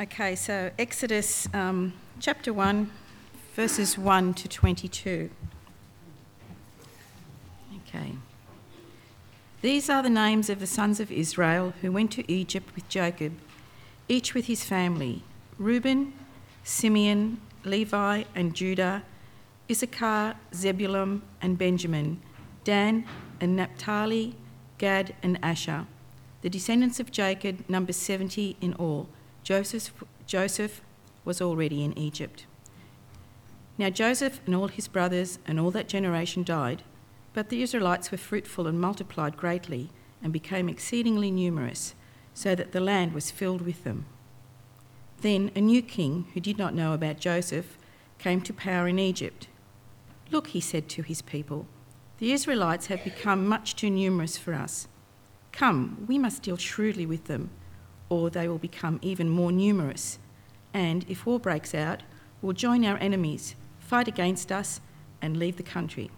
Okay, so Exodus um, chapter 1, verses 1 to 22. Okay. These are the names of the sons of Israel who went to Egypt with Jacob, each with his family Reuben, Simeon, Levi, and Judah, Issachar, Zebulun, and Benjamin, Dan, and Naphtali, Gad, and Asher. The descendants of Jacob number 70 in all. Joseph, Joseph was already in Egypt. Now Joseph and all his brothers and all that generation died, but the Israelites were fruitful and multiplied greatly and became exceedingly numerous, so that the land was filled with them. Then a new king, who did not know about Joseph, came to power in Egypt. Look, he said to his people, the Israelites have become much too numerous for us. Come, we must deal shrewdly with them, or they will become even more numerous. And if war breaks out, we'll join our enemies, fight against us, and leave the country.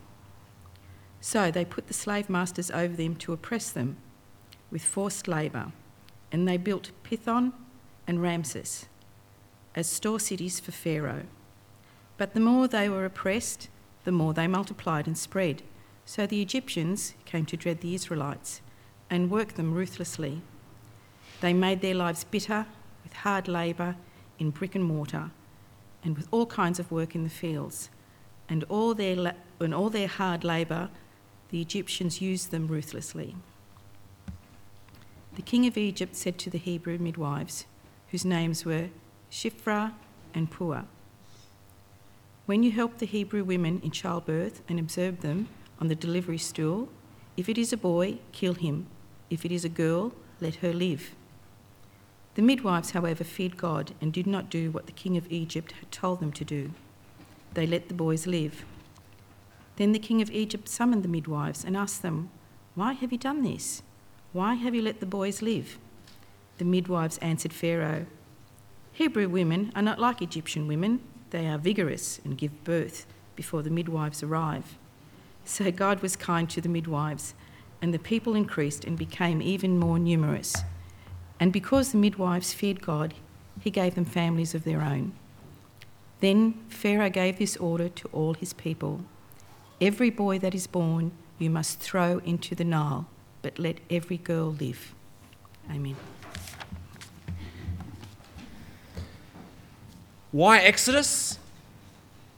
So they put the slave masters over them to oppress them with forced labour, and they built Pithom and Ramses as store cities for Pharaoh. But the more they were oppressed, the more they multiplied and spread. So the Egyptians came to dread the Israelites and worked them ruthlessly. They made their lives bitter with hard labour in brick and mortar and with all kinds of work in the fields. And all their, la- and all their hard labour, the Egyptians used them ruthlessly. The king of Egypt said to the Hebrew midwives, whose names were Shiphrah and Puah, When you help the Hebrew women in childbirth and observe them on the delivery stool, if it is a boy, kill him. If it is a girl, let her live. The midwives, however, feared God and did not do what the king of Egypt had told them to do. They let the boys live. Then the king of Egypt summoned the midwives and asked them, Why have you done this? Why have you let the boys live? The midwives answered Pharaoh, Hebrew women are not like Egyptian women. They are vigorous and give birth before the midwives arrive. So God was kind to the midwives, and the people increased and became even more numerous. And because the midwives feared God, he gave them families of their own. Then Pharaoh gave this order to all his people Every boy that is born you must throw into the Nile, but let every girl live. Amen. Why Exodus?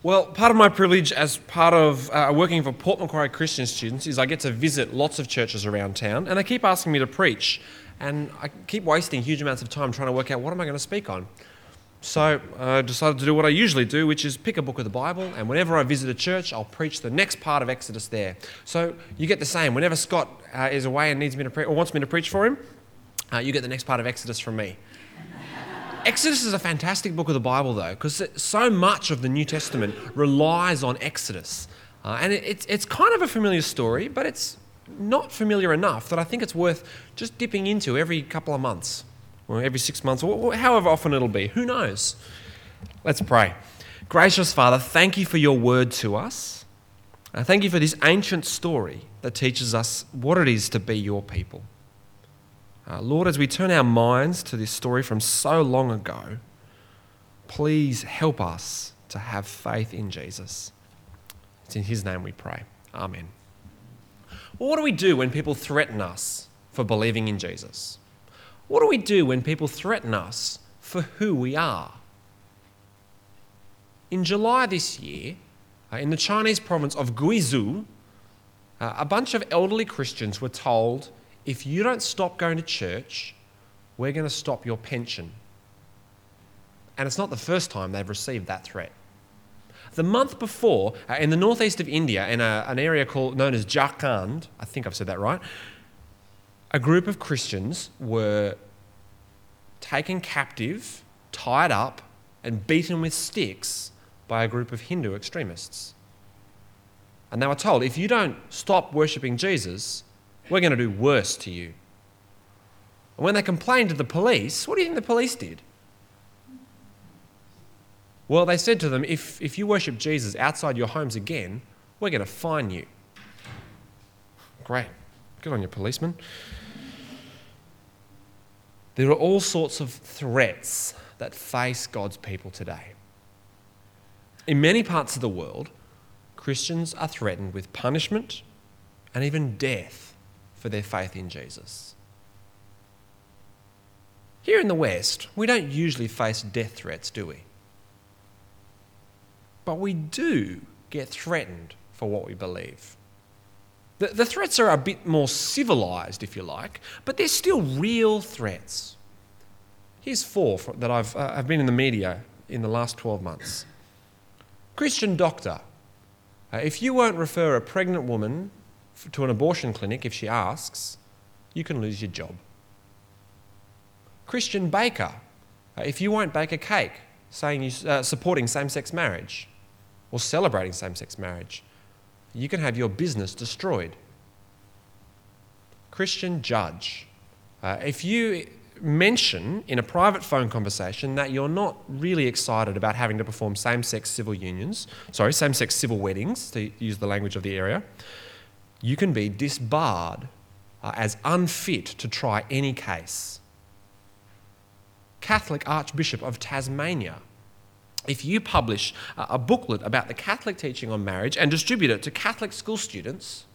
Well, part of my privilege as part of uh, working for Port Macquarie Christian students is I get to visit lots of churches around town, and they keep asking me to preach, and I keep wasting huge amounts of time trying to work out what am I going to speak on. So I decided to do what I usually do, which is pick a book of the Bible, and whenever I visit a church, I'll preach the next part of Exodus there. So you get the same. Whenever Scott uh, is away and needs me to pre- or wants me to preach for him, uh, you get the next part of Exodus from me. Exodus is a fantastic book of the Bible, though, because so much of the New Testament relies on Exodus. Uh, and it, it's, it's kind of a familiar story, but it's not familiar enough that I think it's worth just dipping into every couple of months, or every six months, or however often it'll be. Who knows? Let's pray. Gracious Father, thank you for your word to us. Uh, thank you for this ancient story that teaches us what it is to be your people. Uh, Lord, as we turn our minds to this story from so long ago, please help us to have faith in Jesus. It's in His name we pray. Amen. What do we do when people threaten us for believing in Jesus? What do we do when people threaten us for who we are? In July this year, uh, in the Chinese province of Guizhou, uh, a bunch of elderly Christians were told if you don't stop going to church, we're going to stop your pension. And it's not the first time they've received that threat. The month before, uh, in the northeast of India, in a, an area called, known as Jharkhand, I think I've said that right, a group of Christians were taken captive, tied up, and beaten with sticks by a group of Hindu extremists. And they were told if you don't stop worshipping Jesus, we're going to do worse to you. And when they complained to the police, what do you think the police did? Well, they said to them, if, if you worship Jesus outside your homes again, we're going to fine you. Great. Good on you, policeman. There are all sorts of threats that face God's people today. In many parts of the world, Christians are threatened with punishment and even death for their faith in Jesus. Here in the West, we don't usually face death threats, do we? But we do get threatened for what we believe. The, the threats are a bit more civilized, if you like, but they're still real threats. Here's four that I've, uh, I've been in the media in the last 12 months. Christian doctor, uh, if you won't refer a pregnant woman to an abortion clinic if she asks, you can lose your job. Christian baker, uh, if you won't bake a cake saying you, uh, supporting same sex marriage or celebrating same sex marriage, you can have your business destroyed. Christian judge, uh, if you mention in a private phone conversation that you're not really excited about having to perform same sex civil unions, sorry, same sex civil weddings, to use the language of the area, you can be disbarred uh, as unfit to try any case. Catholic Archbishop of Tasmania. If you publish a booklet about the Catholic teaching on marriage and distribute it to Catholic school students,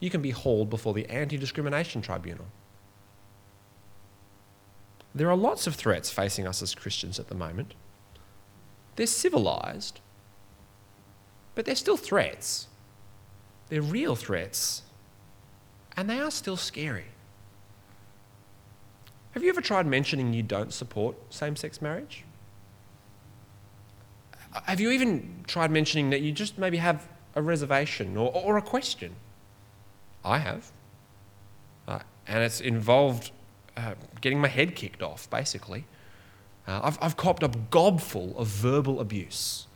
you can be hauled before the Anti Discrimination Tribunal. There are lots of threats facing us as Christians at the moment. They're civilized, but they're still threats. They're real threats, and they are still scary. Have you ever tried mentioning you don't support same sex marriage? Have you even tried mentioning that you just maybe have a reservation or, or a question? I have. Uh, and it's involved uh, getting my head kicked off, basically. Uh, I've, I've copped a gobful of verbal abuse.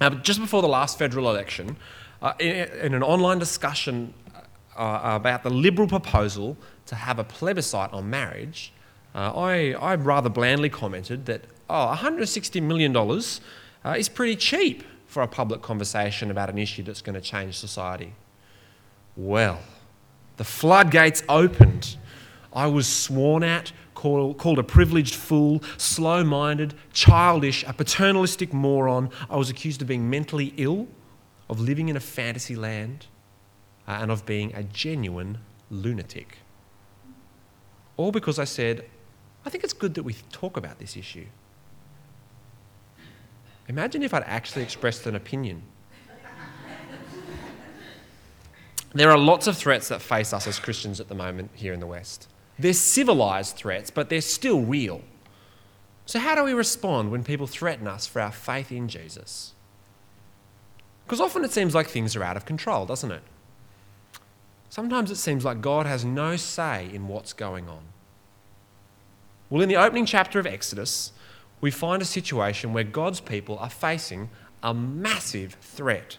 Uh, just before the last federal election, uh, in, in, an online discussion uh, about the Liberal proposal to have a plebiscite on marriage, I, I rather blandly commented that, oh, $160 million is pretty cheap for a public conversation about an issue that's going to change society. Well, the floodgates opened I was sworn at, called, called a privileged fool, slow minded, childish, a paternalistic moron. I was accused of being mentally ill, of living in a fantasy land, uh, and of being a genuine lunatic. All because I said, I think it's good that we talk about this issue. Imagine if I'd actually expressed an opinion. there are lots of threats that face us as Christians at the moment here in the West. They're civilized threats, but they're still real. So, how do we respond when people threaten us for our faith in Jesus? Because often it seems like things are out of control, doesn't it? Sometimes it seems like God has no say in what's going on. Well, in the opening chapter of Exodus, we find a situation where God's people are facing a massive threat.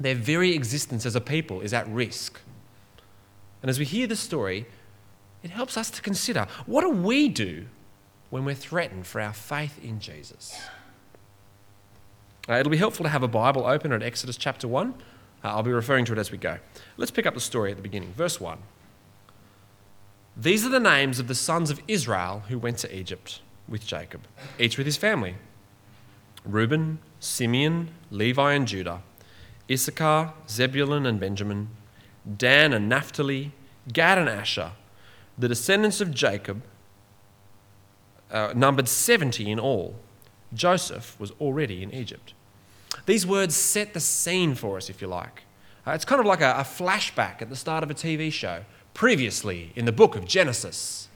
Their very existence as a people is at risk. And as we hear the story, it helps us to consider what do we do when we're threatened for our faith in Jesus? Uh, it'll be helpful to have a Bible open at Exodus chapter 1. Uh, I'll be referring to it as we go. Let's pick up the story at the beginning. Verse 1. These are the names of the sons of Israel who went to Egypt with Jacob, each with his family Reuben, Simeon, Levi, and Judah, Issachar, Zebulun, and Benjamin, Dan and Naphtali, Gad and Asher the descendants of Jacob uh, numbered 70 in all. Joseph was already in Egypt. These words set the scene for us, if you like. Uh, it's kind of like a, a flashback at the start of a TV show. Previously, in the book of Genesis,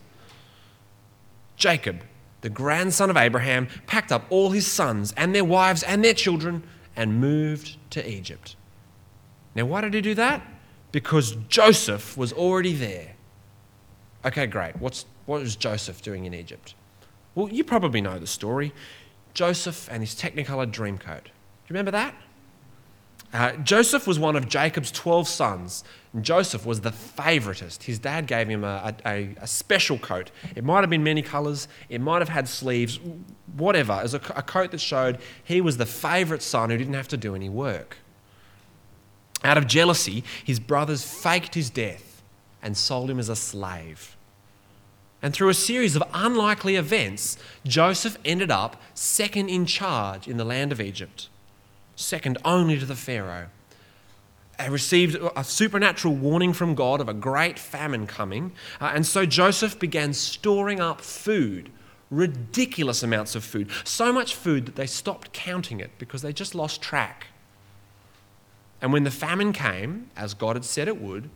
Jacob, the grandson of Abraham, packed up all his sons and their wives and their children and moved to Egypt. Now, why did he do that? Because Joseph was already there. Okay, great. What's, what was Joseph doing in Egypt? Well, you probably know the story. Joseph and his Technicolor Dreamcoat. Do you remember that? Uh, Joseph was one of Jacob's 12 sons, and Joseph was the favoritist. His dad gave him a, a, a special coat. It might have been many colours, it might have had sleeves, whatever. It was a, a coat that showed he was the favourite son who didn't have to do any work. Out of jealousy, his brothers faked his death and sold him as a slave. And through a series of unlikely events, Joseph ended up second in charge in the land of Egypt, second only to the Pharaoh. He received a supernatural warning from God of a great famine coming, uh, and so Joseph began storing up food, ridiculous amounts of food, so much food that they stopped counting it because they just lost track. And when the famine came, as God had said it would,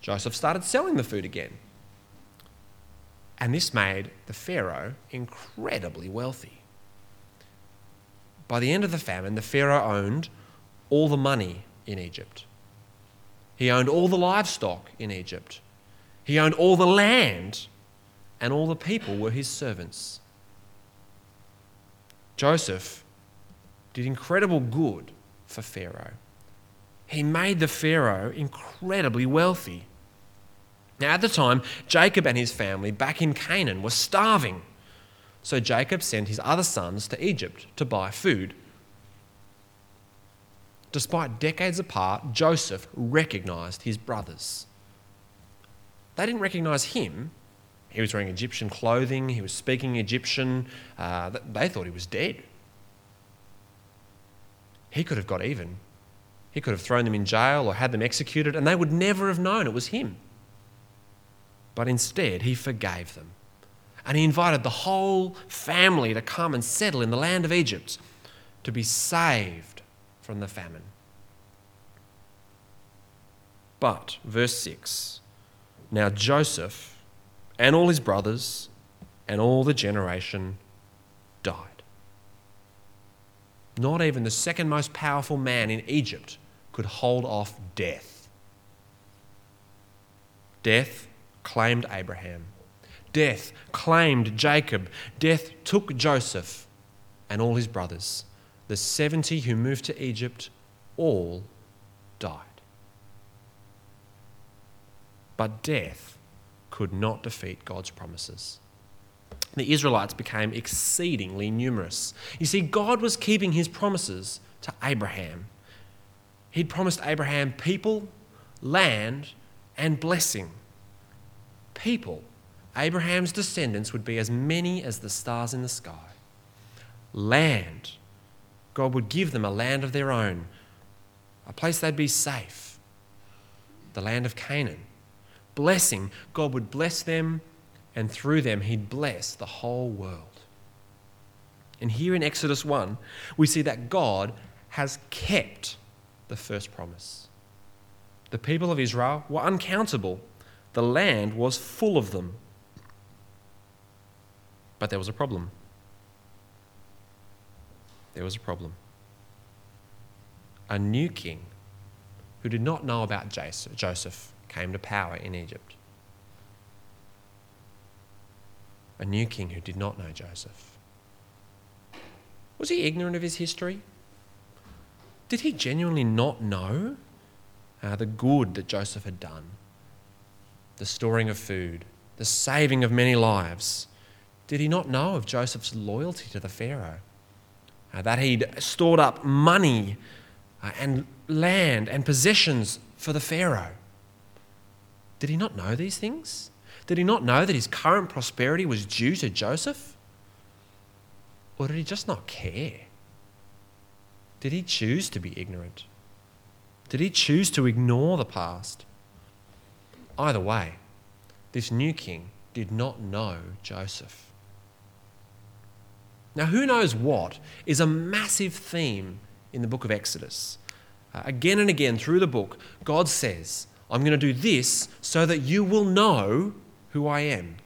Joseph started selling the food again. And this made the Pharaoh incredibly wealthy. By the end of the famine, the Pharaoh owned all the money in Egypt. He owned all the livestock in Egypt. He owned all the land, and all the people were his servants. Joseph did incredible good for Pharaoh. He made the Pharaoh incredibly wealthy. Now, at the time, Jacob and his family back in Canaan were starving. So Jacob sent his other sons to Egypt to buy food. Despite decades apart, Joseph recognized his brothers. They didn't recognize him. He was wearing Egyptian clothing, he was speaking Egyptian. Uh, they thought he was dead. He could have got even. He could have thrown them in jail or had them executed, and they would never have known it was him. But instead, he forgave them. And he invited the whole family to come and settle in the land of Egypt to be saved from the famine. But, verse 6 Now Joseph and all his brothers and all the generation died. Not even the second most powerful man in Egypt could hold off death. Death claimed Abraham. Death claimed Jacob. Death took Joseph and all his brothers. The 70 who moved to Egypt all died. But death could not defeat God's promises. The Israelites became exceedingly numerous. You see, God was keeping his promises to Abraham. He'd promised Abraham people, land, and blessing people, Abraham's descendants would be as many as the stars in the sky. Land, God would give them a land of their own, a place they'd be safe, the land of Canaan. Blessing, God would bless them, and through them, He'd bless the whole world. And here in Exodus 1, we see that God has kept the first promise. The people of Israel were uncountable the land was full of them. But there was a problem. There was a problem. A new king who did not know about Joseph came to power in Egypt. A new king who did not know Joseph. Was he ignorant of his history? Did he genuinely not know uh, the good that Joseph had done? the storing of food, the saving of many lives. Did he not know of Joseph's loyalty to the Pharaoh? Uh, that he'd stored up money uh, and land and possessions for the Pharaoh? Did he not know these things? Did he not know that his current prosperity was due to Joseph? Or did he just not care? Did he choose to be ignorant? Did he choose to ignore the past? Either way, this new king did not know Joseph. Now, who knows what is a massive theme in the book of Exodus. Uh, again and again through the book, God says, I'm going to do this so that you will know who I am.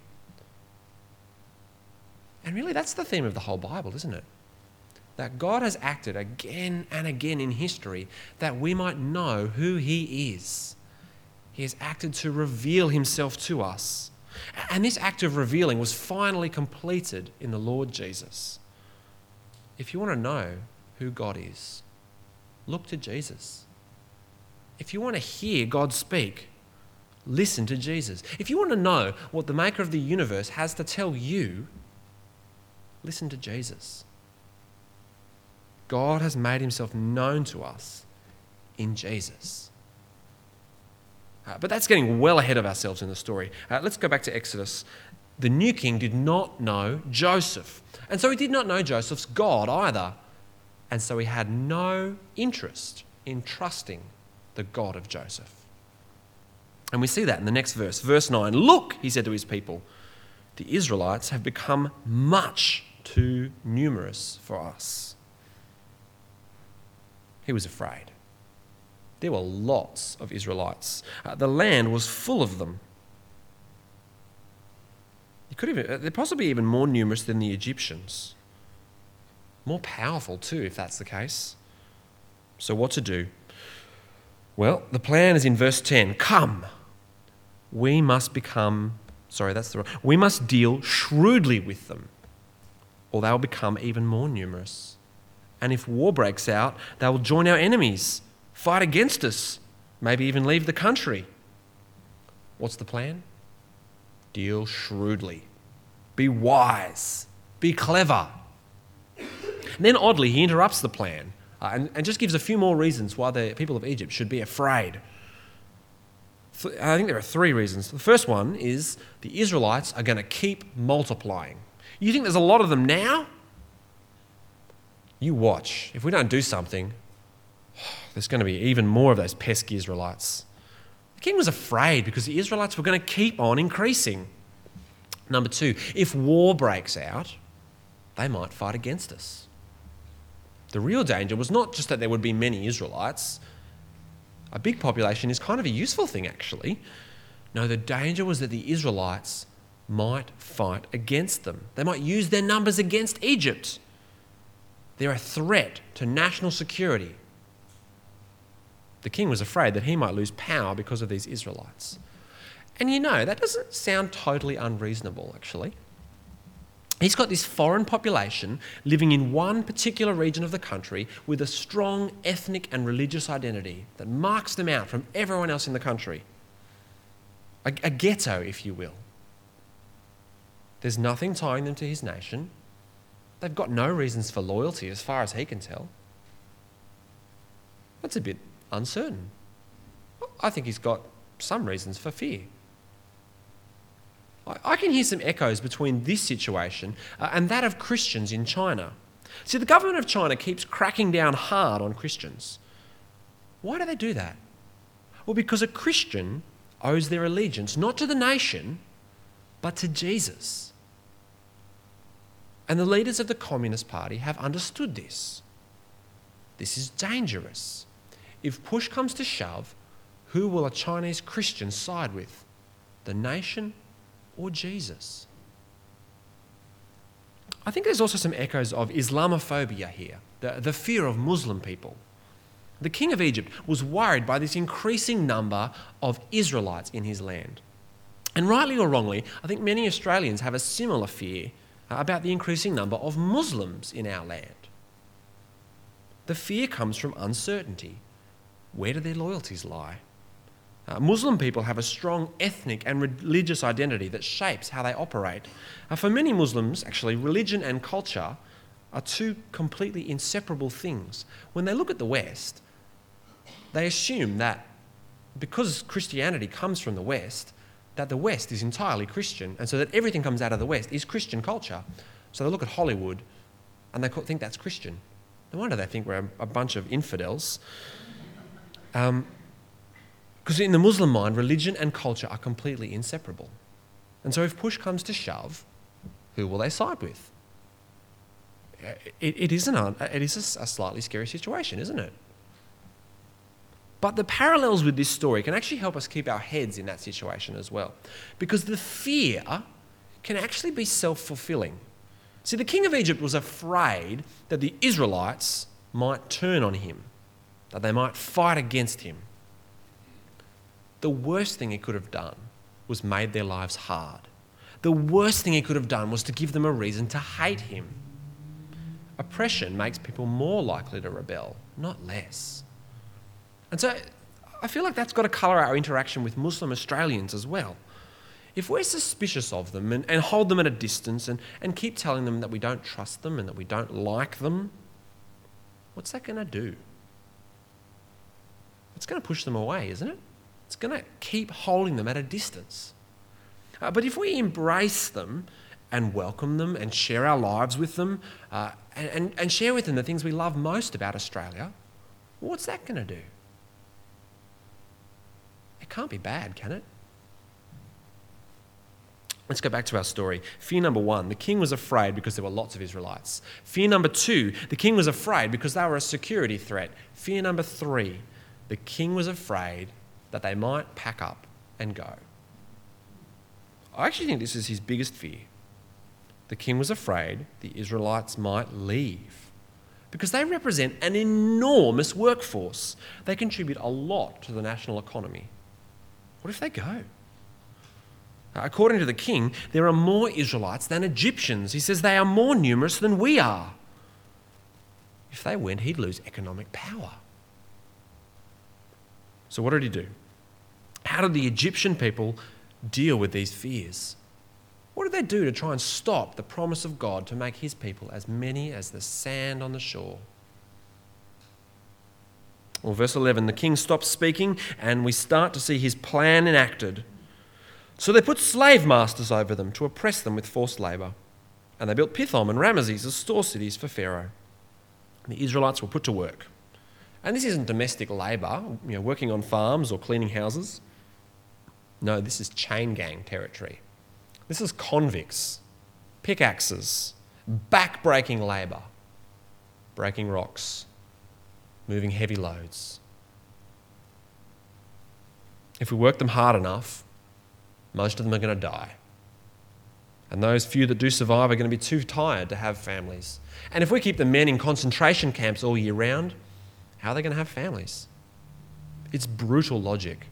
And really, that's the theme of the whole Bible, isn't it? That God has acted again and again in history that we might know who He is. He has acted to reveal himself to us. And this act of revealing was finally completed in the Lord Jesus. If you want to know who God is, look to Jesus. If you want to hear God speak, listen to Jesus. If you want to know what the maker of the universe has to tell you, listen to Jesus. God has made himself known to us in Jesus. Uh, but that's getting well ahead of ourselves in the story. Uh, let's go back to Exodus. The new king did not know Joseph. And so he did not know Joseph's God either. And so he had no interest in trusting the God of Joseph. And we see that in the next verse. Verse 9 Look, he said to his people, the Israelites have become much too numerous for us. He was afraid. There were lots of Israelites. Uh, the land was full of them. You could even, uh, they're possibly even more numerous than the Egyptians. More powerful, too, if that's the case. So, what to do? Well, the plan is in verse 10 Come, we must become, sorry, that's the wrong, we must deal shrewdly with them, or they will become even more numerous. And if war breaks out, they will join our enemies, fight against us, maybe even leave the country. What's the plan? Deal shrewdly. Be wise. Be clever. And then, oddly, he interrupts the plan uh, and, and just gives a few more reasons why the people of Egypt should be afraid. I think there are three reasons. The first one is the Israelites are going to keep multiplying. You think there's a lot of them now? You watch. If we don't do something, there's going to be even more of those pesky Israelites. The king was afraid because the Israelites were going to keep on increasing. Number two, if war breaks out, they might fight against us. The real danger was not just that there would be many Israelites, a big population is kind of a useful thing, actually. No, the danger was that the Israelites might fight against them. They might use their numbers against Egypt. They're a threat to national security. The king was afraid that he might lose power because of these Israelites. And you know, that doesn't sound totally unreasonable, actually. He's got this foreign population living in one particular region of the country with a strong ethnic and religious identity that marks them out from everyone else in the country. A, a, ghetto, if you will. There's nothing tying them to his nation. They've got no reasons for loyalty as far as he can tell. That's a bit uncertain. I think he's got some reasons for fear. I can hear some echoes between this situation uh, and that of Christians in China. See, the government of China keeps cracking down hard on Christians. Why do they do that? Well, because a Christian owes their allegiance not to the nation, but to Jesus. And the leaders of the Communist Party have understood this. This is dangerous. If push comes to shove, who will a Chinese Christian side with? The nation or Jesus? I think there's also some echoes of Islamophobia here, the, the fear of Muslim people. The king of Egypt was worried by this increasing number of Israelites in his land. And rightly or wrongly, I think many Australians have a similar fear uh, about the increasing number of Muslims in our land. The fear comes from uncertainty. Where do their loyalties lie? Uh, Muslim people have a strong ethnic and religious identity that shapes how they operate. Uh, for many Muslims, actually, religion and culture are two completely inseparable things. When they look at the West, they assume that because Christianity comes from the West, that the West is entirely Christian, and so that everything comes out of the West is Christian culture. So they look at Hollywood and they think that's Christian. No wonder they think we're a bunch of infidels. Um, because in the Muslim mind, religion and culture are completely inseparable. And so if push comes to shove, who will they side with? It, it, is, it is a, a slightly scary situation, isn't it? But the parallels with this story can actually help us keep our heads in that situation as well. Because the fear can actually be self fulfilling. See, the king of Egypt was afraid that the Israelites might turn on him, that they might fight against him the worst thing he could have done was made their lives hard. The worst thing he could have done was to give them a reason to hate him. Oppression makes people more likely to rebel, not less. And so I feel like that's got to colour our interaction with Muslim Australians as well. If we're suspicious of them and, and hold them at a distance and, and keep telling them that we don't trust them and that we don't like them, what's that going to do? It's going to push them away, isn't it? it's going to keep holding them at a distance. Uh, but if we embrace them and welcome them and share our lives with them uh, and, and, and share with them the things we love most about Australia, what's that going to do? It can't be bad, can it? Let's go back to our story. Fear number one the king was afraid because there were lots of Israelites. Fear number two the king was afraid because they were a security threat. Fear number three the king was afraid that they might pack up and go. I actually think this is his biggest fear. The king was afraid the Israelites might leave because they represent an enormous workforce. They contribute a lot to the national economy. What if they go? According to the king, there are more Israelites than Egyptians. He says they are more numerous than we are. If they went, he'd lose economic power. So, what did he do? How did the Egyptian people deal with these fears? What did they do to try and stop the promise of God to make his people as many as the sand on the shore? Well, verse 11 the king stops speaking, and we start to see his plan enacted. So they put slave masters over them to oppress them with forced labour. And they built Pithom and Ramesses as store cities for Pharaoh. The Israelites were put to work. And this isn't domestic labour, you know, working on farms or cleaning houses. No, this is chain gang territory. This is convicts, pickaxes, back-breaking labour, breaking rocks, moving heavy loads. If we work them hard enough, most of them are going to die. And those few that do survive are going to be too tired to have families. And if we keep the men in concentration camps all year round, how are they going to have families? It's brutal logic.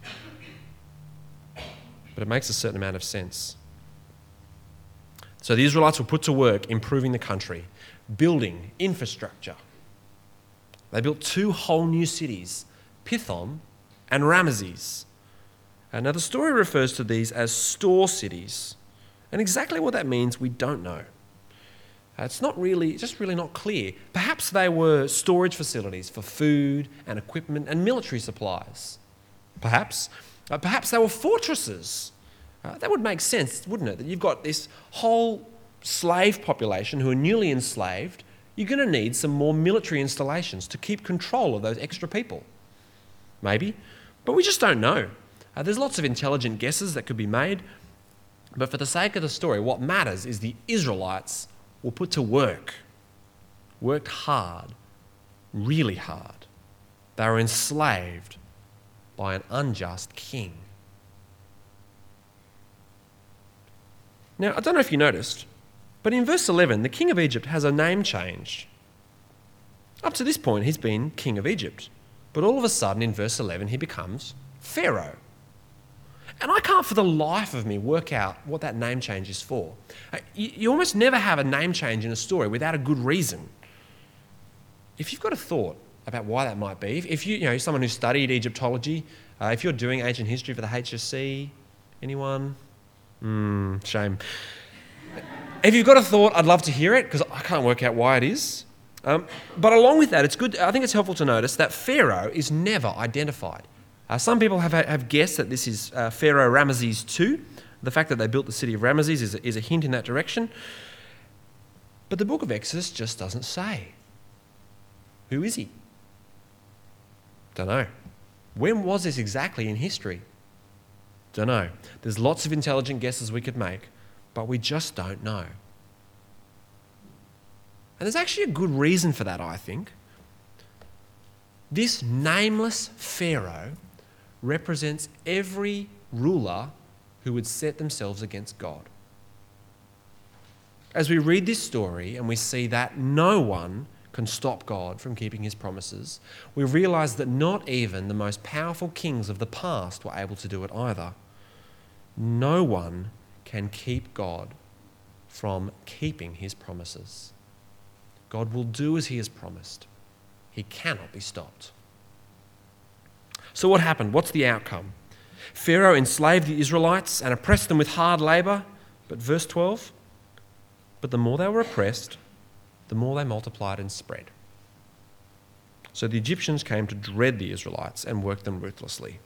But it makes a certain amount of sense. So the Israelites were put to work improving the country, building infrastructure. They built two whole new cities, Pithom and Ramesses. And now, the story refers to these as store cities. And exactly what that means, we don't know. Uh, it's not really, just really not clear. Perhaps they were storage facilities for food and equipment and military supplies. Perhaps. Uh, perhaps they were fortresses. Uh, that would make sense, wouldn't it? That you've got this whole slave population who are newly enslaved. You're going to need some more military installations to keep control of those extra people. Maybe. But we just don't know. Uh, there's lots of intelligent guesses that could be made, but for the sake of the story, what matters is the Israelites were put to work, worked hard, really hard. They were enslaved by an unjust king. Now, I don't know if you noticed, but in verse 11, the king of Egypt has a name change. Up to this point, he's been king of Egypt. But all of a sudden, in verse 11, he becomes Pharaoh. And I can't for the life of me work out what that name change is for. Uh, you, almost never have a name change in a story without a good reason. If you've got a thought about why that might be, if you, you know, someone who studied Egyptology, uh, if you're doing ancient history for the HSC, anyone? Hmm, shame. If you've got a thought, I'd love to hear it because I can't work out why it is. Um, but along with that, it's good. I think it's helpful to notice that Pharaoh is never identified. Uh, some people have, have guessed that this is uh, Pharaoh Ramesses II. The fact that they built the city of Ramesses is is a hint in that direction. But the book of Exodus just doesn't say. Who is he? Don't know. When was this exactly in history? Don't know. There's lots of intelligent guesses we could make, but we just don't know. And there's actually a good reason for that, I think. This nameless Pharaoh represents every ruler who would set themselves against God. As we read this story and we see that no one can stop God from keeping his promises, we realize that not even the most powerful kings of the past were able to do it either. No one can keep God from keeping his promises. God will do as he has promised, he cannot be stopped. So, what happened? What's the outcome? Pharaoh enslaved the Israelites and oppressed them with hard labor. But, verse 12, but the more they were oppressed, the more they multiplied and spread. So the Egyptians came to dread the Israelites and worked them ruthlessly.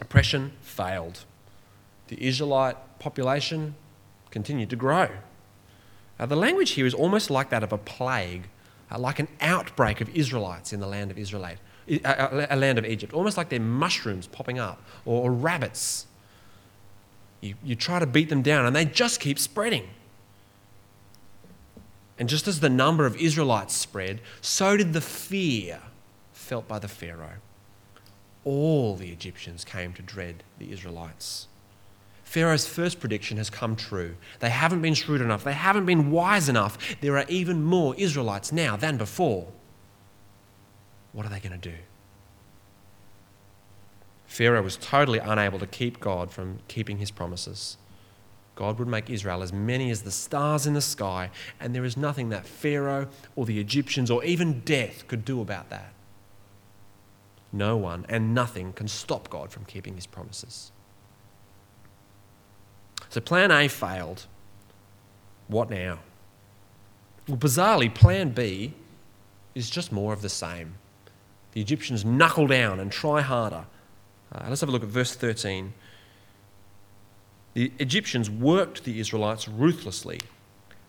Oppression failed. The Israelite population continued to grow. Uh, the language here is almost like that of a plague, like an outbreak of Israelites in the land of uh, a land of Egypt, almost like they're mushrooms popping up or, or rabbits. You, you try to beat them down and they just keep spreading. And just as the number of Israelites spread, so did the fear felt by the Pharaoh. All the Egyptians came to dread the Israelites. Pharaoh's first prediction has come true. They haven't been shrewd enough, they haven't been wise enough. There are even more Israelites now than before. What are they going to do? Pharaoh was totally unable to keep God from keeping his promises. God would make Israel as many as the stars in the sky, and there is nothing that Pharaoh or the Egyptians or even death could do about that. No one and nothing can stop God from keeping his promises. So, plan A failed. What now? Well, bizarrely, plan B is just more of the same. The Egyptians knuckle down and try harder. Uh, let's have a look at verse 13. The Egyptians worked the Israelites ruthlessly.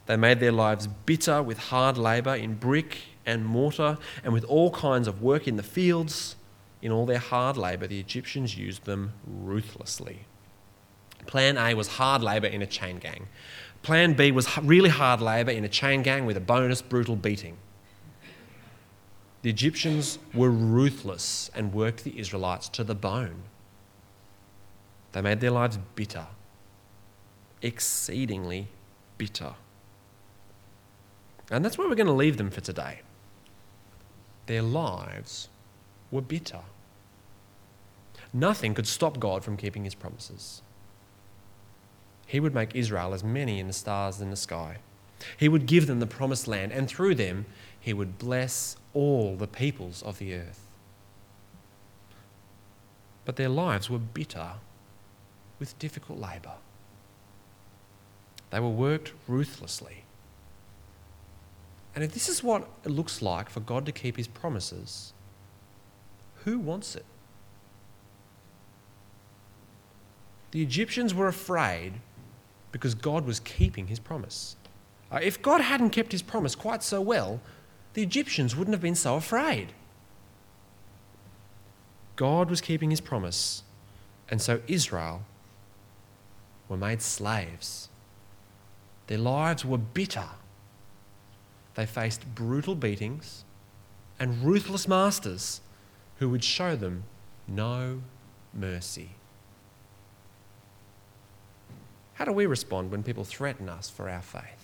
They made their lives bitter with hard labour in brick and mortar and with all kinds of work in the fields. In all their hard labour, the Egyptians used them ruthlessly. Plan A was hard labour in a chain gang. Plan B was really hard labour in a chain gang with a bonus brutal beating. The Egyptians were ruthless and worked the Israelites to the bone. They made their lives bitter exceedingly bitter. And that's where we're going to leave them for today. Their lives were bitter. Nothing could stop God from keeping his promises. He would make Israel as many in the stars in the sky. He would give them the promised land, and through them, he would bless all the peoples of the earth. But their lives were bitter with difficult labour. They were worked ruthlessly. And if this is what it looks like for God to keep his promises, who wants it? The Egyptians were afraid because God was keeping his promise. Uh, if God hadn't kept his promise quite so well, the Egyptians wouldn't have been so afraid. God was keeping his promise, and so Israel were made slaves. Their lives were bitter. They faced brutal beatings and ruthless masters who would show them no mercy. How do we respond when people threaten us for our faith?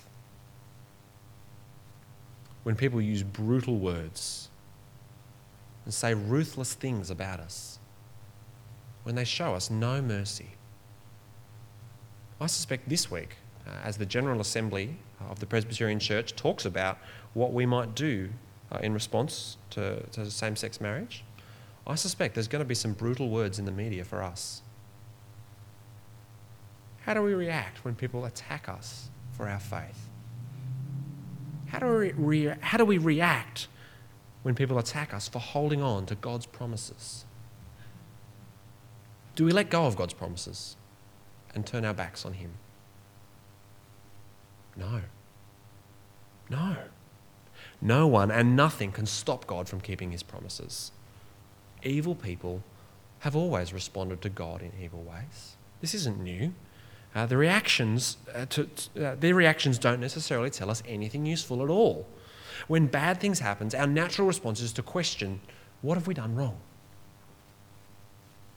When people use brutal words and say ruthless things about us? When they show us no mercy? I suspect this week uh, as the General Assembly of the Presbyterian Church talks about what we might do uh, in response to, to same sex marriage, I suspect there's going to be some brutal words in the media for us. How do we react when people attack us for our faith? How do we, re- how do we react when people attack us for holding on to God's promises? Do we let go of God's promises and turn our backs on Him? No. No. No one and nothing can stop God from keeping his promises. Evil people have always responded to God in evil ways. This isn't new. Uh, the reactions uh, to, uh, their reactions don't necessarily tell us anything useful at all. When bad things happen, our natural response is to question, what have we done wrong?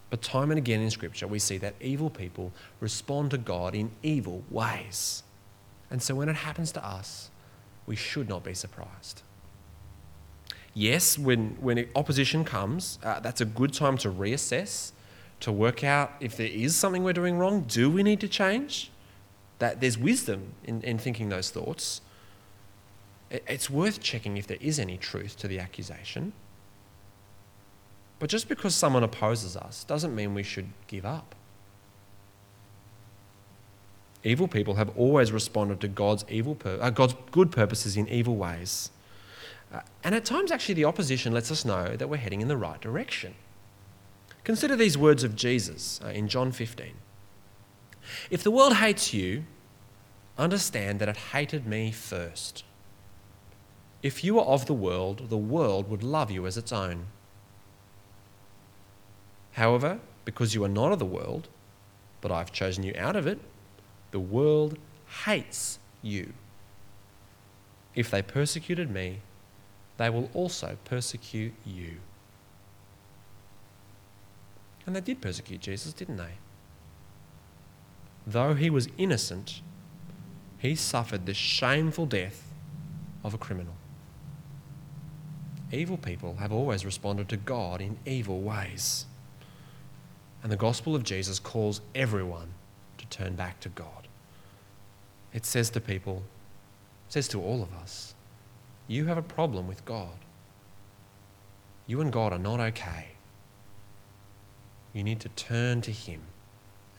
But time and again in Scripture, we see that evil people respond to God in evil ways. And so when it happens to us, we should not be surprised. Yes, when, when opposition comes, uh, that's a good time to reassess, to work out if there is something we're doing wrong. Do we need to change? That there's wisdom in, in thinking those thoughts. It, it's worth checking if there is any truth to the accusation. But just because someone opposes us doesn't mean we should give up. Evil people have always responded to God's, evil pur- uh, God's good purposes in evil ways. Uh, and at times, actually, the opposition lets us know that we're heading in the right direction. Consider these words of Jesus uh, in John 15. If the world hates you, understand that it hated me first. If you were of the world, the world would love you as its own. However, because you are not of the world, but I've chosen you out of it, the world hates you. If they persecuted me, they will also persecute you. And they did persecute Jesus, didn't they? Though he was innocent, he suffered the shameful death of a criminal. Evil people have always responded to God in evil ways. And the gospel of Jesus calls everyone to turn back to God. It says to people, it says to all of us, you have a problem with God. You and God are not okay. You need to turn to Him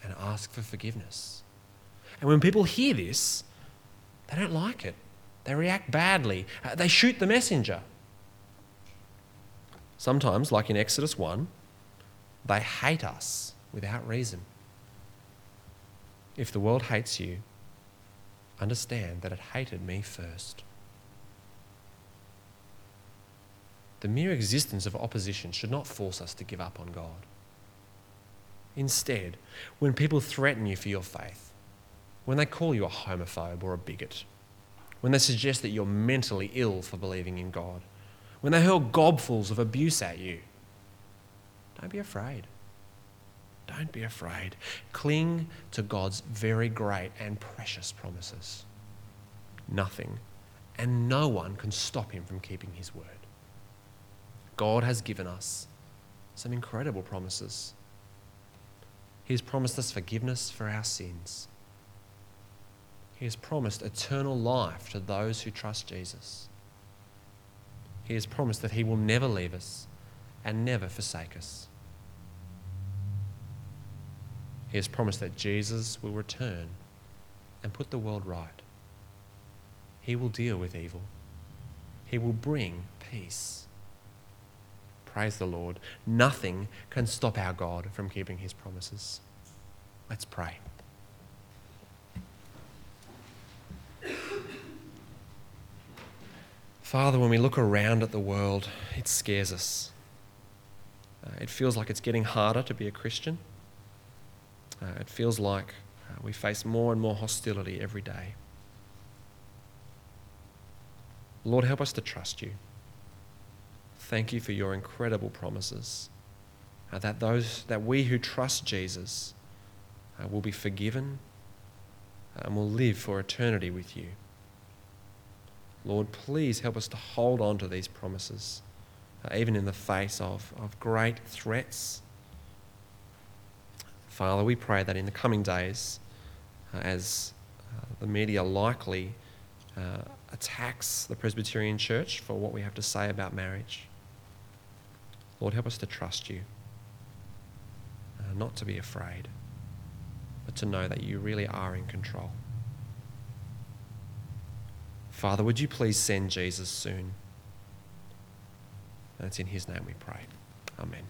and ask for forgiveness. And when people hear this, they don't like it. They react badly. Uh, they shoot the messenger. Sometimes, like in Exodus 1, they hate us without reason. If the world hates you, understand that it hated me first. The mere existence of opposition should not force us to give up on God. Instead, when people threaten you for your faith, when they call you a homophobe or a bigot, when they suggest that you're mentally ill for believing in God, when they hurl gobfuls of abuse at you, don't be afraid. Don't be afraid. Cling to God's very great and precious promises. Nothing and no one can stop him from keeping his word. God has given us some incredible promises. He has promised us forgiveness for our sins. He has promised eternal life to those who trust Jesus. He has promised that He will never leave us and never forsake us. He has promised that Jesus will return and put the world right. He will deal with evil. He will bring peace. Praise the Lord. Nothing can stop our God from keeping his promises. Let's pray. Father, when we look around at the world, it scares us. Uh, it feels like it's getting harder to be a Christian. Uh, it feels like uh, we face more and more hostility every day. Lord, help us to trust you. Thank you for your incredible promises. Uh, that those that we who trust Jesus uh, will be forgiven and will live for eternity with you. Lord, please help us to hold on to these promises, uh, even in the face of, of great threats. Father, we pray that in the coming days, uh, as uh, the media likely uh, attacks the Presbyterian Church for what we have to say about marriage, Lord, help us to trust you, uh, not to be afraid, but to know that you really are in control. Father, would you please send Jesus soon? And it's in his name we pray. Amen.